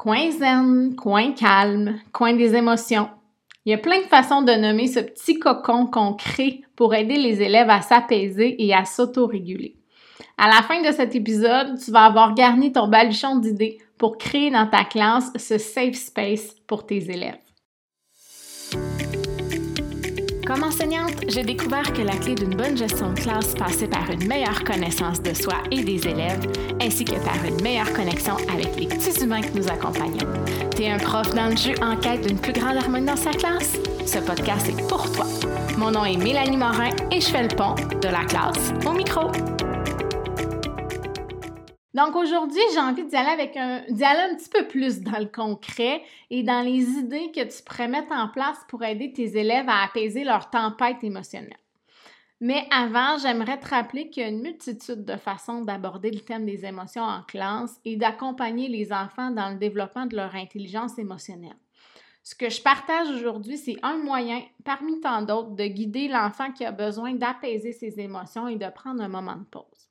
coin zen, coin calme, coin des émotions. Il y a plein de façons de nommer ce petit cocon qu'on crée pour aider les élèves à s'apaiser et à s'autoréguler. À la fin de cet épisode, tu vas avoir garni ton baluchon d'idées pour créer dans ta classe ce safe space pour tes élèves. Comme enseignante, j'ai découvert que la clé d'une bonne gestion de classe passait par une meilleure connaissance de soi et des élèves, ainsi que par une meilleure connexion avec les petits humains que nous accompagnons. T'es un prof dans le jeu en quête d'une plus grande harmonie dans sa classe? Ce podcast est pour toi. Mon nom est Mélanie Morin et je fais le pont de la classe au micro. Donc aujourd'hui, j'ai envie d'y aller avec un, un petit peu plus dans le concret et dans les idées que tu pourrais mettre en place pour aider tes élèves à apaiser leur tempête émotionnelle. Mais avant, j'aimerais te rappeler qu'il y a une multitude de façons d'aborder le thème des émotions en classe et d'accompagner les enfants dans le développement de leur intelligence émotionnelle. Ce que je partage aujourd'hui, c'est un moyen, parmi tant d'autres, de guider l'enfant qui a besoin d'apaiser ses émotions et de prendre un moment de pause.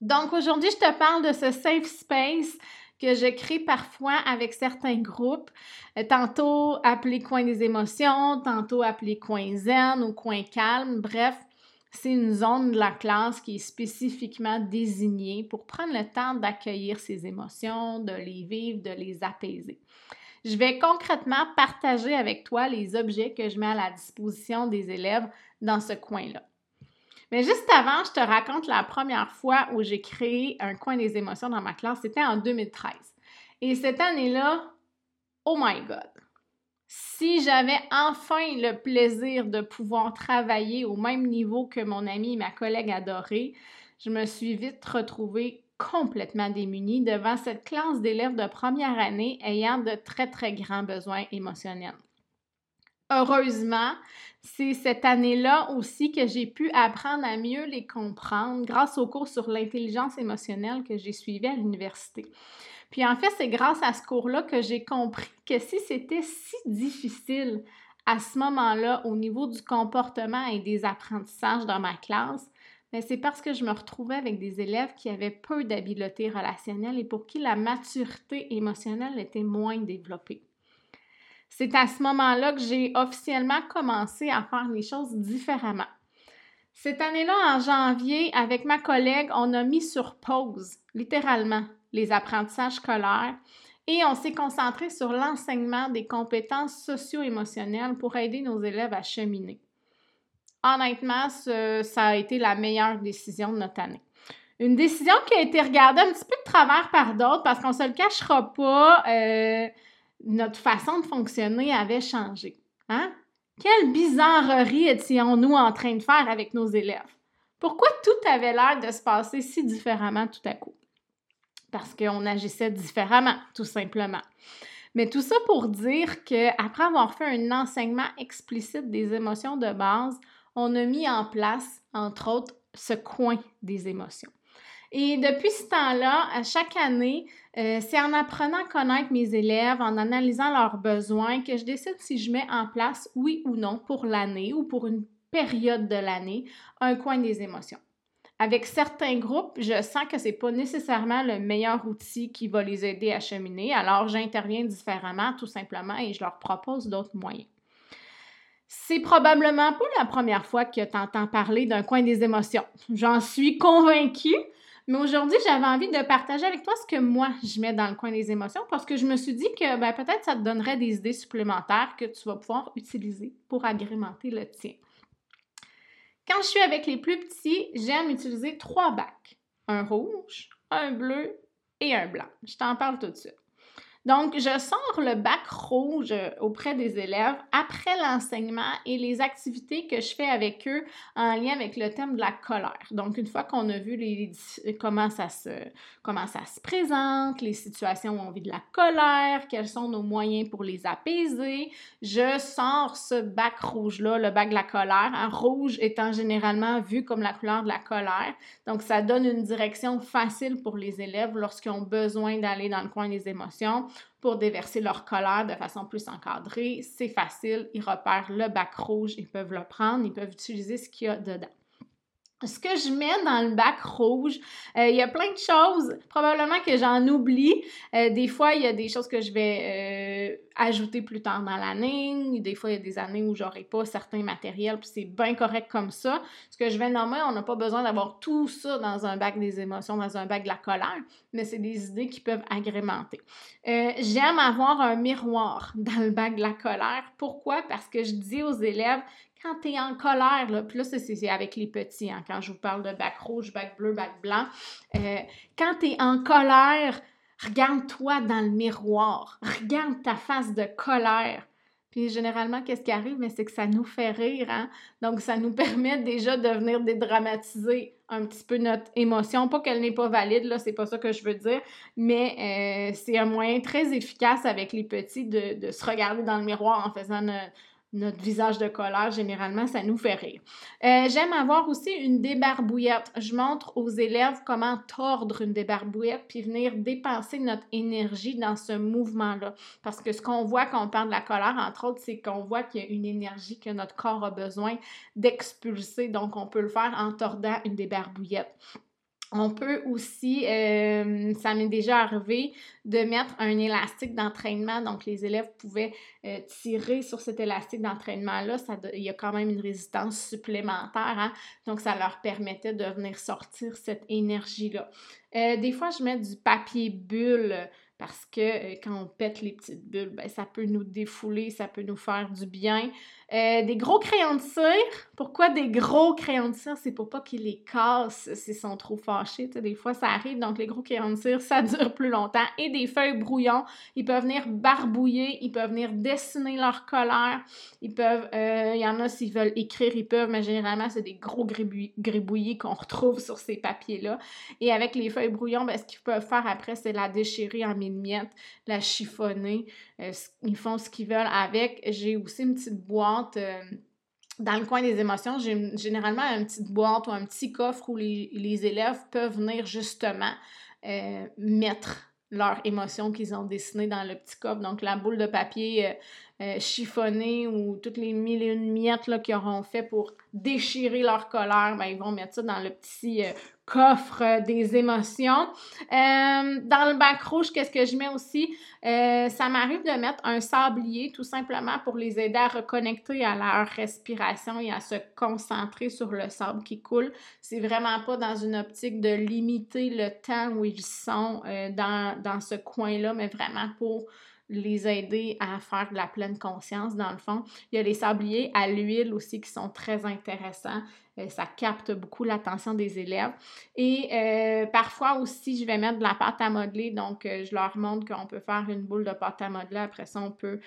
Donc aujourd'hui, je te parle de ce safe space que je crée parfois avec certains groupes, euh, tantôt appelé coin des émotions, tantôt appelé coin zen ou coin calme. Bref, c'est une zone de la classe qui est spécifiquement désignée pour prendre le temps d'accueillir ces émotions, de les vivre, de les apaiser. Je vais concrètement partager avec toi les objets que je mets à la disposition des élèves dans ce coin-là. Mais juste avant, je te raconte la première fois où j'ai créé un coin des émotions dans ma classe. C'était en 2013. Et cette année-là, oh my God! Si j'avais enfin le plaisir de pouvoir travailler au même niveau que mon ami et ma collègue adorée, je me suis vite retrouvée complètement démunie devant cette classe d'élèves de première année ayant de très, très grands besoins émotionnels. Heureusement, c'est cette année-là aussi que j'ai pu apprendre à mieux les comprendre grâce au cours sur l'intelligence émotionnelle que j'ai suivi à l'université. Puis en fait, c'est grâce à ce cours-là que j'ai compris que si c'était si difficile à ce moment-là au niveau du comportement et des apprentissages dans ma classe, ben, c'est parce que je me retrouvais avec des élèves qui avaient peu d'habileté relationnelle et pour qui la maturité émotionnelle était moins développée. C'est à ce moment-là que j'ai officiellement commencé à faire les choses différemment. Cette année-là, en janvier, avec ma collègue, on a mis sur pause, littéralement, les apprentissages scolaires et on s'est concentré sur l'enseignement des compétences socio-émotionnelles pour aider nos élèves à cheminer. Honnêtement, ça a été la meilleure décision de notre année. Une décision qui a été regardée un petit peu de travers par d'autres parce qu'on ne se le cachera pas. Euh, notre façon de fonctionner avait changé. Hein? Quelle bizarrerie étions-nous en train de faire avec nos élèves? Pourquoi tout avait l'air de se passer si différemment tout à coup? Parce qu'on agissait différemment, tout simplement. Mais tout ça pour dire qu'après avoir fait un enseignement explicite des émotions de base, on a mis en place, entre autres, ce coin des émotions. Et depuis ce temps-là, à chaque année, euh, c'est en apprenant à connaître mes élèves, en analysant leurs besoins, que je décide si je mets en place, oui ou non, pour l'année ou pour une période de l'année, un coin des émotions. Avec certains groupes, je sens que ce n'est pas nécessairement le meilleur outil qui va les aider à cheminer, alors j'interviens différemment tout simplement et je leur propose d'autres moyens. C'est probablement pas la première fois que tu entends parler d'un coin des émotions. J'en suis convaincue. Mais aujourd'hui, j'avais envie de partager avec toi ce que moi, je mets dans le coin des émotions parce que je me suis dit que ben, peut-être ça te donnerait des idées supplémentaires que tu vas pouvoir utiliser pour agrémenter le tien. Quand je suis avec les plus petits, j'aime utiliser trois bacs. Un rouge, un bleu et un blanc. Je t'en parle tout de suite. Donc, je sors le bac rouge euh, auprès des élèves après l'enseignement et les activités que je fais avec eux en lien avec le thème de la colère. Donc, une fois qu'on a vu les, comment, ça se, comment ça se présente, les situations où on vit de la colère, quels sont nos moyens pour les apaiser, je sors ce bac rouge-là, le bac de la colère. Un rouge étant généralement vu comme la couleur de la colère. Donc, ça donne une direction facile pour les élèves lorsqu'ils ont besoin d'aller dans le coin des émotions pour déverser leur colère de façon plus encadrée. C'est facile, ils repèrent le bac rouge, ils peuvent le prendre, ils peuvent utiliser ce qu'il y a dedans. Ce que je mets dans le bac rouge, euh, il y a plein de choses, probablement que j'en oublie. Euh, des fois, il y a des choses que je vais euh, ajouter plus tard dans l'année. Des fois, il y a des années où j'aurai pas certains matériels, puis c'est bien correct comme ça. Ce que je vais nommer, on n'a pas besoin d'avoir tout ça dans un bac des émotions, dans un bac de la colère, mais c'est des idées qui peuvent agrémenter. J'aime avoir un miroir dans le bac de la colère. Pourquoi? Parce que je dis aux élèves, quand tu es en colère, là, puis là, c'est avec les petits, hein, quand je vous parle de bac rouge, bac bleu, bac blanc, euh, quand tu es en colère, regarde-toi dans le miroir, regarde ta face de colère. Puis généralement, qu'est-ce qui arrive? Mais c'est que ça nous fait rire, hein? Donc, ça nous permet déjà de venir dédramatiser un petit peu notre émotion. Pas qu'elle n'est pas valide, là, c'est pas ça que je veux dire, mais euh, c'est un moyen très efficace avec les petits de, de, se regarder dans le miroir en faisant notre visage de colère, généralement, ça nous fait rire. Euh, j'aime avoir aussi une débarbouillette. Je montre aux élèves comment tordre une débarbouillette puis venir dépenser notre énergie dans ce mouvement-là. Parce que ce qu'on voit quand on parle de la colère, entre autres, c'est qu'on voit qu'il y a une énergie que notre corps a besoin d'expulser. Donc, on peut le faire en tordant une débarbouillette. On peut aussi, euh, ça m'est déjà arrivé, de mettre un élastique d'entraînement. Donc, les élèves pouvaient euh, tirer sur cet élastique d'entraînement-là. Il y a quand même une résistance supplémentaire. Hein. Donc, ça leur permettait de venir sortir cette énergie-là. Euh, des fois, je mets du papier bulle parce que quand on pète les petites bulles, ben, ça peut nous défouler, ça peut nous faire du bien. Euh, des gros crayons de cire. Pourquoi des gros crayons de cire? C'est pour pas qu'ils les cassent s'ils sont trop fâchés. des fois, ça arrive. Donc, les gros crayons de cire, ça dure plus longtemps. Et des feuilles brouillons. Ils peuvent venir barbouiller. Ils peuvent venir dessiner leur colère. Ils peuvent... Euh, il y en a, s'ils veulent écrire, ils peuvent. Mais généralement, c'est des gros gribouillis qu'on retrouve sur ces papiers-là. Et avec les feuilles brouillons, ben, ce qu'ils peuvent faire après, c'est la déchirer en mille miettes, la chiffonner. Euh, ils font ce qu'ils veulent avec. J'ai aussi une petite boîte euh, dans le coin des émotions. J'ai généralement une petite boîte ou un petit coffre où les, élèves peuvent venir justement euh, mettre leurs émotions qu'ils ont dessinées dans le petit coffre. Donc, la boule de papier chiffonnée ou toutes les mille et une miettes qu'ils auront fait pour déchirer leur colère, ben, ils vont mettre ça dans le petit coffre des émotions. Euh, dans le bac rouge, qu'est-ce que je mets aussi? Euh, ça m'arrive de mettre un sablier tout simplement pour les aider à reconnecter à leur respiration et à se concentrer sur le sable qui coule. C'est vraiment pas dans une optique de limiter le temps où ils sont euh, dans, dans ce coin-là, mais vraiment pour les aider à faire de la pleine conscience, dans le fond. Il y a les sabliers à l'huile aussi qui sont très intéressants. Euh, ça capte beaucoup l'attention des élèves. Et euh, parfois aussi, je vais mettre de la pâte à modeler. Donc, euh, je leur montre qu'on peut faire une boule de pâte à modeler. Après ça, on peut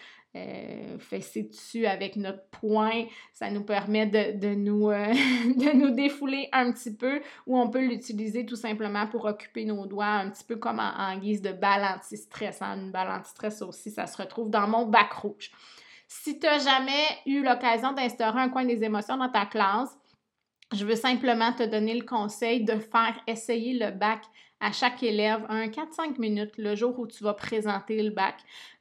fesser dessus avec notre poing. Ça nous permet de, nous, de nous défouler un petit peu ou on peut l'utiliser tout simplement pour occuper nos doigts un petit peu comme en, guise de balle anti-stress. Hein. Une balle anti-stress aussi, ça se retrouve dans mon bac rouge. Si tu n'as jamais eu l'occasion d'instaurer un coin des émotions dans ta classe, je veux simplement te donner le conseil de faire essayer le bac à chaque élève un 4-5 minutes le jour où tu vas présenter le bac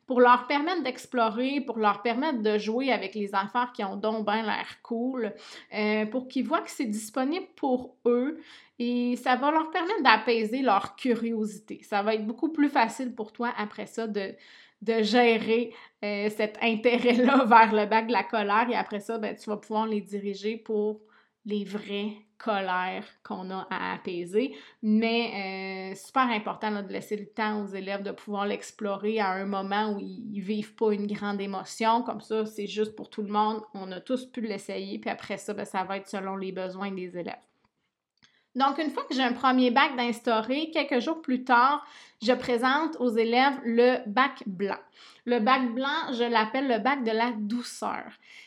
pour leur permettre d'explorer, pour leur permettre de jouer avec les affaires qui ont donc bien l'air cool, euh, pour qu'ils voient que c'est disponible pour eux et ça va leur permettre d'apaiser leur curiosité. Ça va être beaucoup plus facile pour toi après ça de, gérer euh, cet intérêt-là vers le bac de la colère et après ça, ben, tu vas pouvoir les diriger pour les vraies colères qu'on a à apaiser. Mais euh, super important de laisser le temps aux élèves de pouvoir l'explorer à un moment où ils ne vivent pas une grande émotion. Comme ça, c'est juste pour tout le monde. On a tous pu l'essayer. Puis après ça, ben, ça va être selon les besoins des élèves. Donc, une fois que j'ai un premier bac d'instaurer, quelques jours plus tard, je présente aux élèves le bac blanc. Le bac blanc, je l'appelle le bac de la douceur.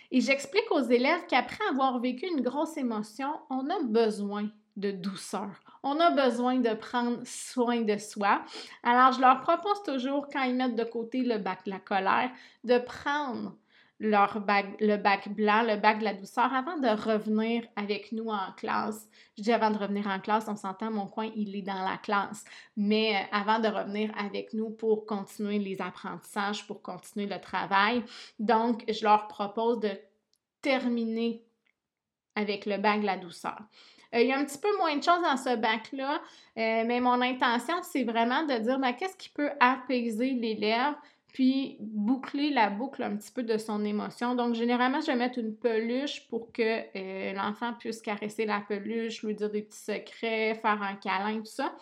Et j'explique aux élèves qu'après avoir vécu une grosse émotion, on a besoin de douceur. On a besoin de prendre soin de soi. Alors, je leur propose toujours, quand ils mettent de côté le bac de la colère, de prendre leur bac, le bac blanc, le bac de la douceur, avant de revenir avec nous en classe. Je dis avant de revenir en classe, on s'entend, mon coin, il est dans la classe. Mais euh, avant de revenir avec nous pour continuer les apprentissages, pour continuer le travail. Donc, je leur propose de terminer avec le bac de la douceur. il y a un petit peu moins de choses dans ce bac-là, mais mon intention, c'est vraiment de dire ben, qu'est-ce qui peut apaiser l'élève, puis boucler la boucle un petit peu de son émotion. Donc, généralement, je vais mettre une peluche pour que l'enfant puisse caresser la peluche, lui dire des petits secrets, faire un câlin, tout ça.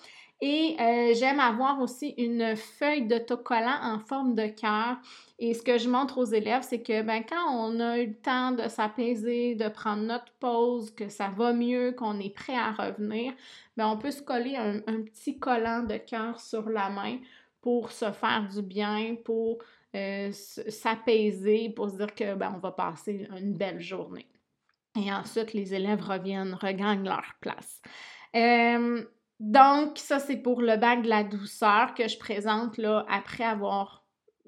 Et euh, j'aime avoir aussi une feuille d'autocollant en forme de cœur. Et ce que je montre aux élèves, c'est que ben, quand on a eu le temps de s'apaiser, de prendre notre pause, que ça va mieux, qu'on est prêt à revenir, ben, on peut se coller un, petit collant de cœur sur la main pour se faire du bien, pour euh, s'apaiser, pour se dire que ben, on va passer une belle journée. Et ensuite, les élèves reviennent, regagnent leur place. Euh, donc, ça, c'est pour le bac de la douceur que je présente là après avoir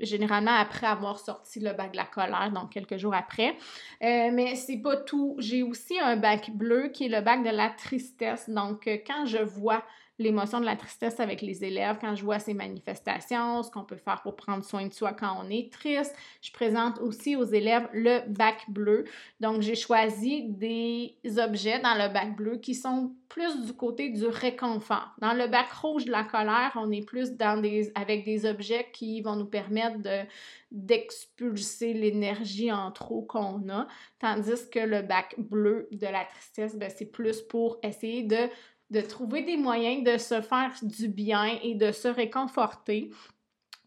généralement après avoir sorti le bac de la colère, donc quelques jours après. Euh, mais c'est pas tout. J'ai aussi un bac bleu qui est le bac de la tristesse. Donc, euh, quand je vois l'émotion de la tristesse avec les élèves quand je vois ces manifestations, ce qu'on peut faire pour prendre soin de soi quand on est triste. Je présente aussi aux élèves le bac bleu. Donc, j'ai choisi des objets dans le bac bleu qui sont plus du côté du réconfort. Dans le bac rouge de la colère, on est plus dans des, avec des objets qui vont nous permettre de, d'expulser l'énergie en trop qu'on a, tandis que le bac bleu de la tristesse, ben, c'est plus pour essayer de de trouver des moyens de se faire du bien et de se réconforter.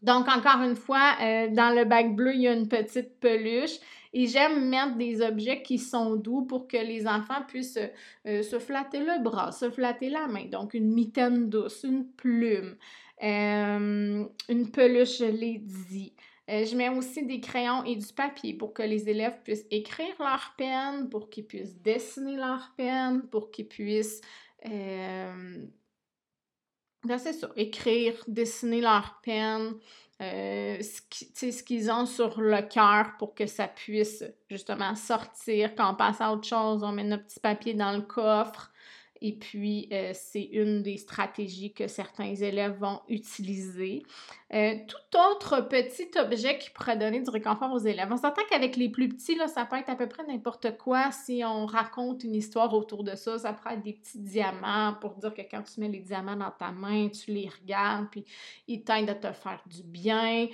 Donc, encore une fois, euh, dans le bac bleu, il y a une petite peluche et j'aime mettre des objets qui sont doux pour que les enfants puissent euh, se flatter le bras, se flatter la main. Donc, une mitaine douce, une plume, euh, une peluche, je l'ai dit. je mets aussi des crayons et du papier pour que les élèves puissent écrire leur peine, pour qu'ils puissent dessiner leur peine, pour qu'ils puissent euh, ben, c'est ça, écrire, dessiner leur peine, euh, ce qu'ils ont sur le cœur pour que ça puisse justement sortir. Quand on passe à autre chose, on met notre petit papier dans le coffre. Et puis, euh, c'est une des stratégies que certains élèves vont utiliser. Euh, tout autre petit objet qui pourrait donner du réconfort aux élèves. On s'entend qu'avec les plus petits, là, ça peut être à peu près n'importe quoi. Si on raconte une histoire autour de ça, ça pourrait être des petits diamants pour dire que quand tu mets les diamants dans ta main, tu les regardes, puis ils t'aident à te faire du bien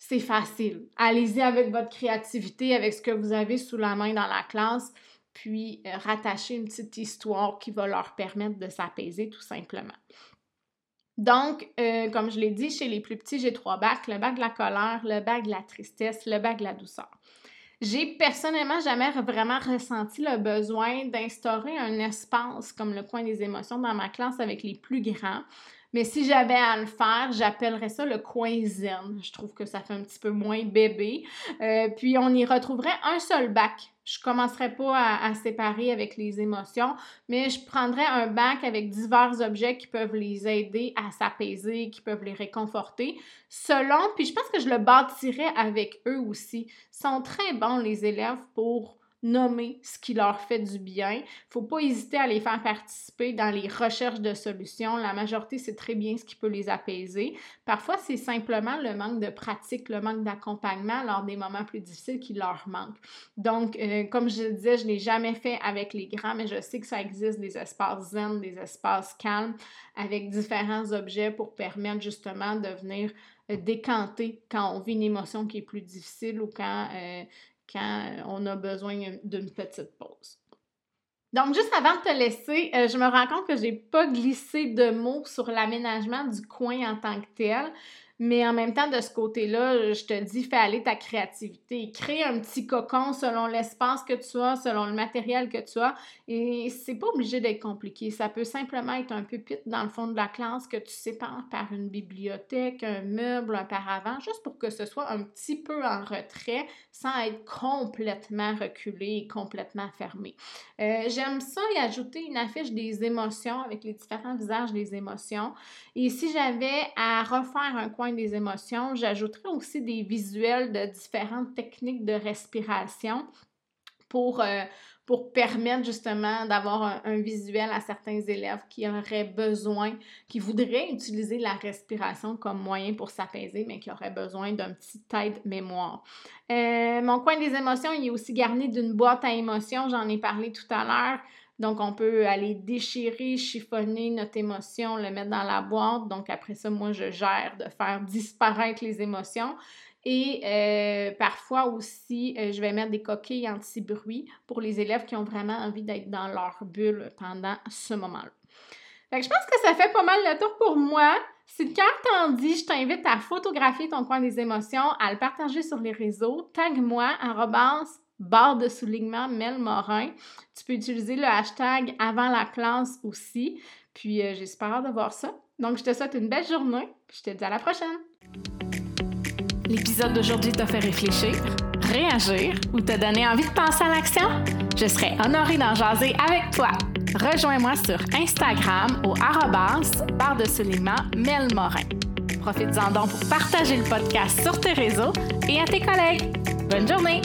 c'est facile. Allez-y avec votre créativité, avec ce que vous avez sous la main dans la classe puis euh, rattacher une petite histoire qui va leur permettre de s'apaiser tout simplement. Donc, euh, comme je l'ai dit, chez les plus petits, j'ai trois bacs, le bac de la colère, le bac de la tristesse, le bac de la douceur. J'ai personnellement jamais vraiment ressenti le besoin d'instaurer un espace comme le coin des émotions dans ma classe avec les plus grands. Mais si j'avais à le faire, j'appellerais ça le coin zen. Je trouve que ça fait un petit peu moins bébé. Euh, puis on y retrouverait un seul bac. Je commencerai pas à, séparer avec les émotions, mais je prendrais un bac avec divers objets qui peuvent les aider à s'apaiser, qui peuvent les réconforter, selon, puis je pense que je le bâtirais avec eux aussi. Ils sont très bons, les élèves, pour nommer ce qui leur fait du bien. Il faut pas hésiter à les faire participer dans les recherches de solutions. La majorité sait très bien ce qui peut les apaiser. Parfois, c'est simplement le manque de pratique, le manque d'accompagnement lors des moments plus difficiles qui leur manque. Donc, euh, comme je disais, je l'ai jamais fait avec les grands, mais je sais que ça existe des espaces zen, des espaces calmes avec différents objets pour permettre justement de venir euh, décanter quand on vit une émotion qui est plus difficile ou quand euh, quand euh, on a besoin d'une petite pause. Donc, juste avant de te laisser, euh, je me rends compte que je n'ai pas glissé de mots sur l'aménagement du coin en tant que tel. Mais en même temps, de ce côté-là, je te dis, fais aller ta créativité. Crée un petit cocon selon l'espace que tu as, selon le matériel que tu as. Et c'est pas obligé d'être compliqué. Ça peut simplement être un pupitre dans le fond de la classe que tu sépares par une bibliothèque, un meuble, un paravent, juste pour que ce soit un petit peu en retrait sans être complètement reculé et complètement fermé. Euh, j'aime ça y ajouter une affiche des émotions avec les différents visages des émotions. Et si j'avais à refaire un coin des émotions, j'ajouterais aussi des visuels de différentes techniques de respiration pour, euh, pour permettre justement d'avoir un, visuel à certains élèves qui auraient besoin, qui voudraient utiliser la respiration comme moyen pour s'apaiser, mais qui auraient besoin d'un petit aide-mémoire. Euh, mon coin des émotions, il est aussi garni d'une boîte à émotions, j'en ai parlé tout à l'heure. Donc, on peut aller déchirer, chiffonner notre émotion, le mettre dans la boîte. Donc, après ça, moi, je gère de faire disparaître les émotions. Et euh, parfois aussi, euh, je vais mettre des coquilles anti-bruit pour les élèves qui ont vraiment envie d'être dans leur bulle pendant ce moment-là. je pense que ça fait pas mal le tour pour moi. Si le cœur t'en dit, je t'invite à photographier ton coin des émotions, à le partager sur les réseaux. Tag-moi, arrobas, barre de soulignement Mel Morin. Tu peux utiliser le hashtag avant la classe aussi. Puis euh, j'espère de voir ça. Donc, je te souhaite une belle journée. je te dis à la prochaine. L'épisode d'aujourd'hui t'a fait réfléchir, réagir ou t'a donné envie de passer à l'action? Je serais honorée d'en jaser avec toi. Rejoins-moi sur Instagram au arrobas barre de soulignement Mel Morin. Profites-en donc pour partager le podcast sur tes réseaux et à tes collègues. Bonne journée!